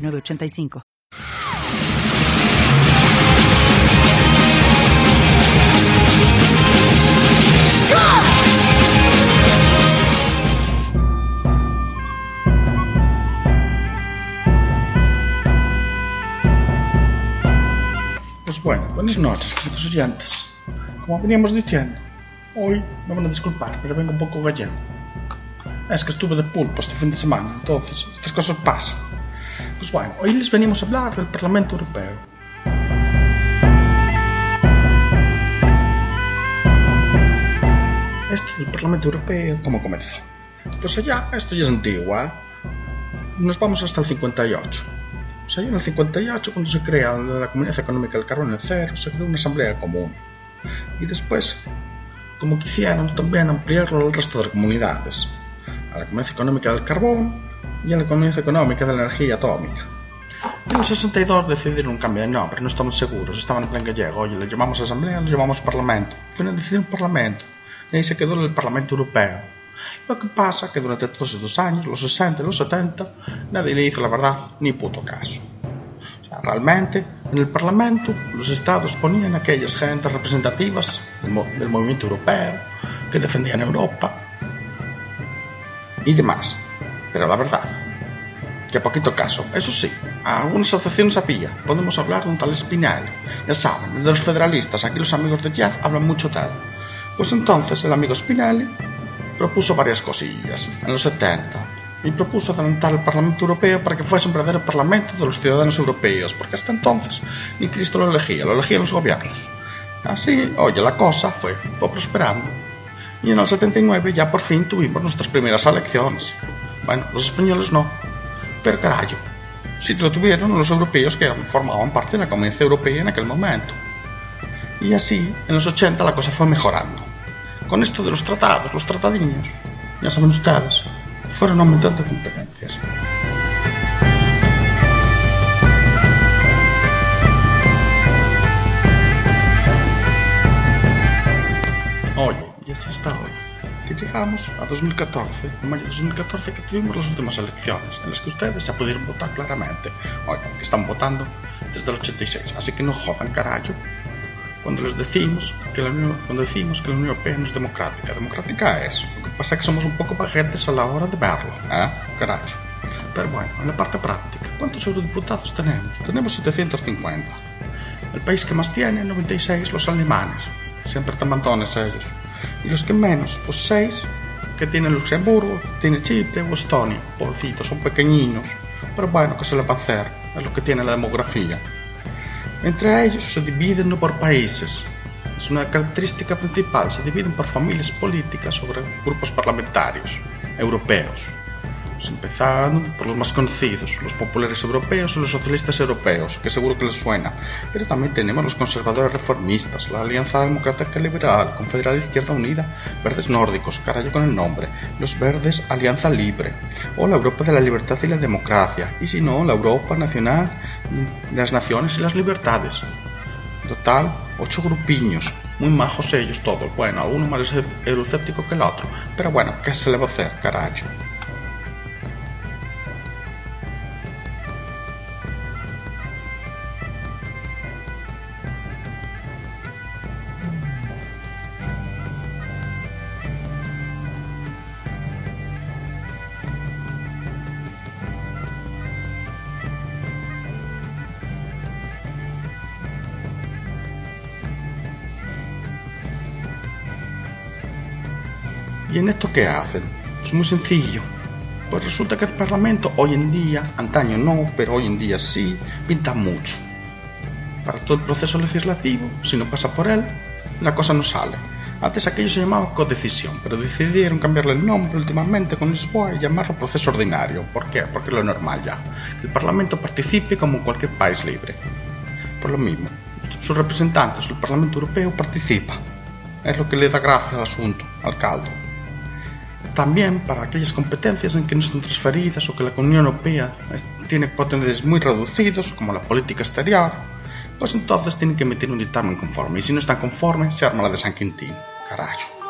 985. Pues bueno, buenas noches, queridos oyentes. Como veníamos diciendo, hoy me van a disculpar, pero vengo un poco gallego. Es que estuve de pulpo este fin de semana, entonces estas cosas pasan. Pues bueno, hoy les venimos a hablar del Parlamento Europeo. Esto del Parlamento Europeo, ¿cómo comenzó? Pues allá, esto ya es antiguo, ¿eh? Nos vamos hasta el 58. Pues allá en el 58, cuando se crea la Comunidad Económica del Carbón el Cero, se creó una asamblea común. Y después, como quisieron también ampliarlo al resto de comunidades. A la Comunidad Económica del Carbón, y a la Comunidad Económica de la Energía Atómica. En el 62 decidieron cambiar de nombre, no estamos seguros, estaban en plan gallego, oye, le llamamos Asamblea, le llamamos Parlamento. Final decidieron Parlamento, y ahí se quedó el Parlamento Europeo. Lo que pasa es que durante todos esos años, los 60 y los 70, nadie le hizo la verdad ni puto caso. O sea, realmente, en el Parlamento, los estados ponían aquellas gentes representativas del, del movimiento europeo, que defendían Europa y demás. Pero la verdad, que poquito caso. Eso sí, a algunas asociaciones había. Podemos hablar de un tal Spinelli. Ya saben, de los federalistas, aquí los amigos de Jeff hablan mucho él. Pues entonces el amigo Spinelli propuso varias cosillas en los 70 y propuso adelantar el Parlamento Europeo para que fuese un verdadero Parlamento de los ciudadanos europeos, porque hasta entonces ni Cristo lo elegía, lo elegían los gobiernos. Así, oye, la cosa fue, fue prosperando. Y en el 79 ya por fin tuvimos nuestras primeras elecciones. Bueno, los españoles no. Pero carajo, si lo tuvieron los europeos que formaban parte de la Comunidad Europea en aquel momento. Y así, en los 80 la cosa fue mejorando. Con esto de los tratados, los tratadiños, ya saben ustedes, fueron aumentando competencias. Oye, y así está hoy llegamos a 2014, en mayo de 2014 que tuvimos las últimas elecciones, en las que ustedes ya pudieron votar claramente. Oigan, que están votando desde el 86, así que no jodan carajo cuando les decimos que la Unión, cuando decimos que la Unión Europea no es democrática. Democrática es. Lo que pasa es que somos un poco bajetes a la hora de verlo, ¿eh? Carajo. Pero bueno, en la parte práctica, ¿cuántos eurodiputados tenemos? Tenemos 750. El país que más tiene, 96, los alemanes. Siempre están mantones ellos. Y los que menos, pues seis, que tiene Luxemburgo, tiene Chipre o Estonia. Pobrecitos, son pequeñinos. Pero bueno, ¿qué se le va a hacer? Es lo que tiene la demografía. Entre ellos se dividen no por países. Es una característica principal, se dividen por familias políticas sobre grupos parlamentarios europeos empezando por los más conocidos, los populares europeos y los socialistas europeos, que seguro que les suena. Pero también tenemos los conservadores reformistas, la Alianza Democrática Liberal, Confederal Izquierda Unida, Verdes Nórdicos, carajo con el nombre, los Verdes Alianza Libre, o la Europa de la Libertad y la Democracia, y si no, la Europa Nacional, las Naciones y las Libertades. Total, ocho grupiños, muy majos ellos todos. Bueno, uno más eurocéptico que el otro. Pero bueno, ¿qué se le va a hacer, carajo? ¿Y en esto qué hacen? Es muy sencillo. Pues resulta que el Parlamento hoy en día, antaño no, pero hoy en día sí, pinta mucho. Para todo el proceso legislativo, si no pasa por él, la cosa no sale. Antes aquello se llamaba codecisión, pero decidieron cambiarle el nombre últimamente con Lisboa y llamarlo proceso ordinario. ¿Por qué? Porque es lo normal ya. Que el Parlamento participe como en cualquier país libre. Por lo mismo, sus representantes, el Parlamento Europeo, participa. Es lo que le da gracia al asunto, al caldo. También para aquellas competencias en que no están transferidas o que la Unión Europea tiene potenciales muy reducidos, como la política exterior, pues entonces tienen que emitir un dictamen conforme. Y si no están conformes, se arma la de San Quintín. Carajo.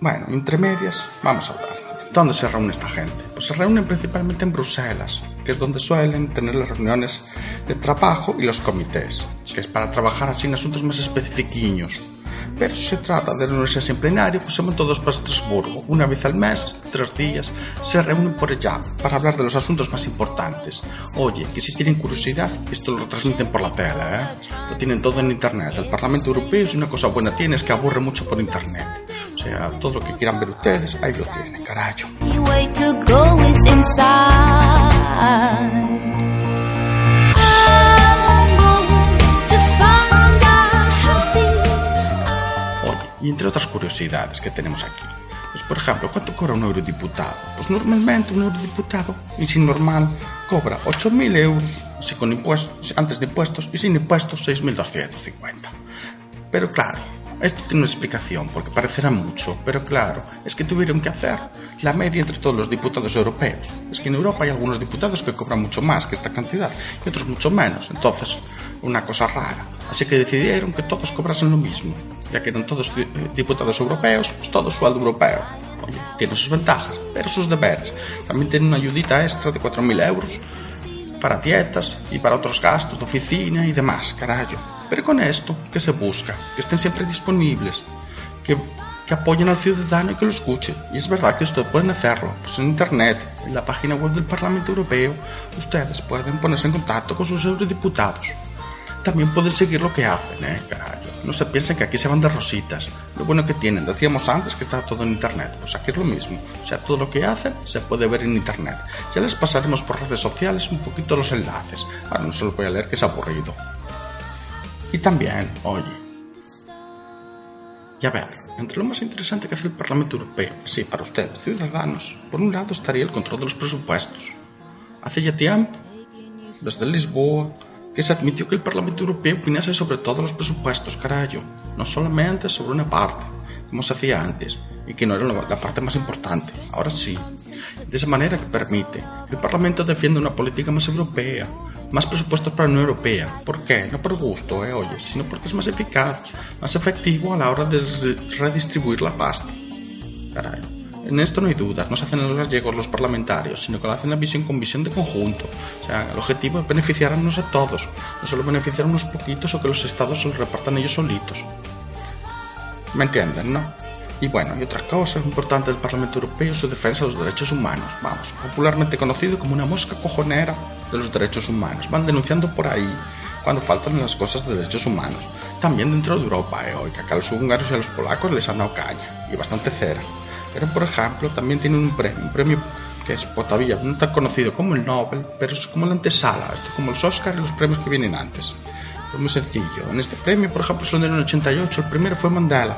Bueno, entre medias, vamos a hablar. ¿Dónde se reúne esta gente? Pues se reúnen principalmente en Bruselas, que es donde suelen tener las reuniones de trabajo y los comités, que es para trabajar así en asuntos más especifiquiños, pero si se trata de reunirse en plenario, pues van todos para Estrasburgo. Una vez al mes, tres días, se reúnen por allá para hablar de los asuntos más importantes. Oye, que si tienen curiosidad, esto lo transmiten por la tele, ¿eh? Lo tienen todo en internet. El Parlamento Europeo es una cosa buena tiene, es que aburre mucho por internet. Sea, todo lo que quieran ver ustedes, ahí lo tienen, carajo. Y entre otras curiosidades que tenemos aquí. Pues por ejemplo, ¿cuánto cobra un eurodiputado? Pues normalmente un eurodiputado, y sin normal, cobra 8.000 euros si con impuestos, antes de impuestos y sin impuestos 6.250. Pero claro, esto tiene una explicación, porque parecerá mucho, pero claro, es que tuvieron que hacer la media entre todos los diputados europeos. Es que en Europa hay algunos diputados que cobran mucho más que esta cantidad y otros mucho menos, entonces, una cosa rara. Así que decidieron que todos cobrasen lo mismo, ya que eran todos diputados europeos, pues todo sueldo europeo. Oye, tiene sus ventajas, pero sus deberes. También tiene una ayudita extra de 4.000 euros para dietas y para otros gastos de oficina y demás, carajo. Pero con esto, ¿qué se busca? Que estén siempre disponibles, que, que apoyen al ciudadano y que lo escuchen. Y es verdad que ustedes pueden hacerlo. Pues en Internet, en la página web del Parlamento Europeo, ustedes pueden ponerse en contacto con sus eurodiputados. También pueden seguir lo que hacen, ¿eh? No se piensen que aquí se van de rositas. Lo bueno que tienen, decíamos antes que está todo en Internet. Pues aquí es lo mismo. O sea, todo lo que hacen se puede ver en Internet. Ya les pasaremos por redes sociales un poquito los enlaces. Ahora no se los voy a leer que es aburrido. Y también, oye, ya ver, entre lo más interesante que hace el Parlamento Europeo, sí, para ustedes, ciudadanos, por un lado estaría el control de los presupuestos. Hace ya tiempo, desde Lisboa, que se admitió que el Parlamento Europeo opinase sobre todos los presupuestos, carajo, no solamente sobre una parte, como se hacía antes, y que no era la parte más importante, ahora sí. De esa manera que permite el Parlamento defienda una política más europea, más presupuestos para la Unión Europea. ¿Por qué? No por gusto, eh, oye, sino porque es más eficaz, más efectivo a la hora de redistribuir la pasta. Caray. En esto no hay dudas, no se hacen los gallegos los parlamentarios, sino que lo hacen la visión con visión de conjunto. O sea, el objetivo es beneficiarnos a todos, no solo beneficiar a unos poquitos o que los estados se los repartan ellos solitos. ¿Me entienden, no? Y bueno, y otra cosa importante del Parlamento Europeo es su defensa de los derechos humanos, vamos, popularmente conocido como una mosca cojonera de los derechos humanos. Van denunciando por ahí cuando faltan las cosas de derechos humanos. También dentro de Europa, eh, hoy, que acá a los húngaros y a los polacos les han dado caña, y bastante cera. Pero, por ejemplo, también tienen un premio, un premio que es pues, todavía no tan conocido como el Nobel, pero es como la antesala, esto como los Oscar y los premios que vienen antes. Es muy sencillo. En este premio, por ejemplo, son del 88, el primero fue Mandela,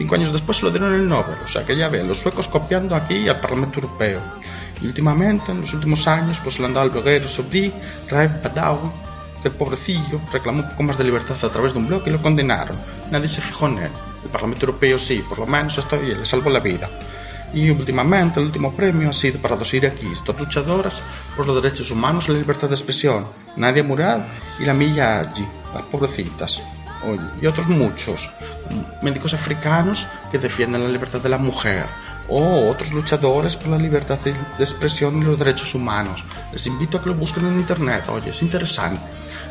Cinco años después se lo dieron el Nobel, o sea que ya ven, los suecos copiando aquí al Parlamento Europeo. Y últimamente, en los últimos años, pues le han dado el bloguero Sobri, Raif Badawi, que el pobrecillo reclamó un poco más de libertad a través de un blog y lo condenaron. Nadie se fijó en él. El Parlamento Europeo sí, por lo menos hasta hoy le salvó la vida. Y últimamente el último premio ha sido para dos iraquíes, dos luchadoras por los derechos humanos y la libertad de expresión, Nadia Murad y la Milla Aji, las pobrecitas oye, y otros muchos médicos africanos que defienden la libertad de la mujer o otros luchadores por la libertad de, expresión y los derechos humanos. Les invito a que lo busquen en internet, oye, es interesante.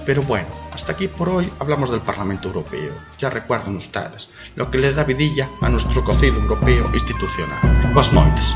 Pero bueno, hasta aquí por hoy hablamos del Parlamento Europeo. Ya recuerden ustedes lo que le da vidilla a nuestro cocido europeo institucional. Los montes.